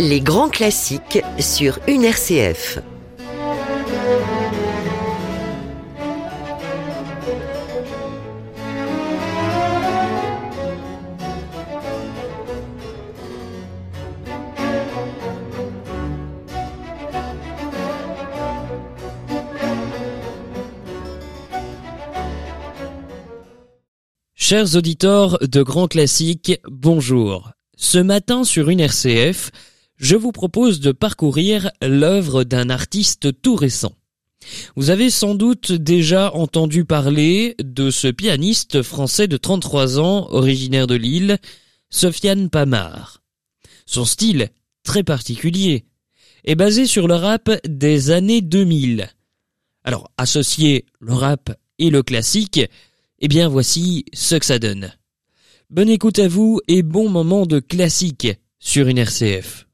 Les grands classiques sur une RCF. Chers auditeurs de Grands Classiques, bonjour. Ce matin sur une RCF, je vous propose de parcourir l'œuvre d'un artiste tout récent. Vous avez sans doute déjà entendu parler de ce pianiste français de 33 ans, originaire de Lille, Sofiane Pamar. Son style, très particulier, est basé sur le rap des années 2000. Alors, associer le rap et le classique, eh bien voici ce que ça donne. Bonne écoute à vous et bon moment de classique sur une RCF.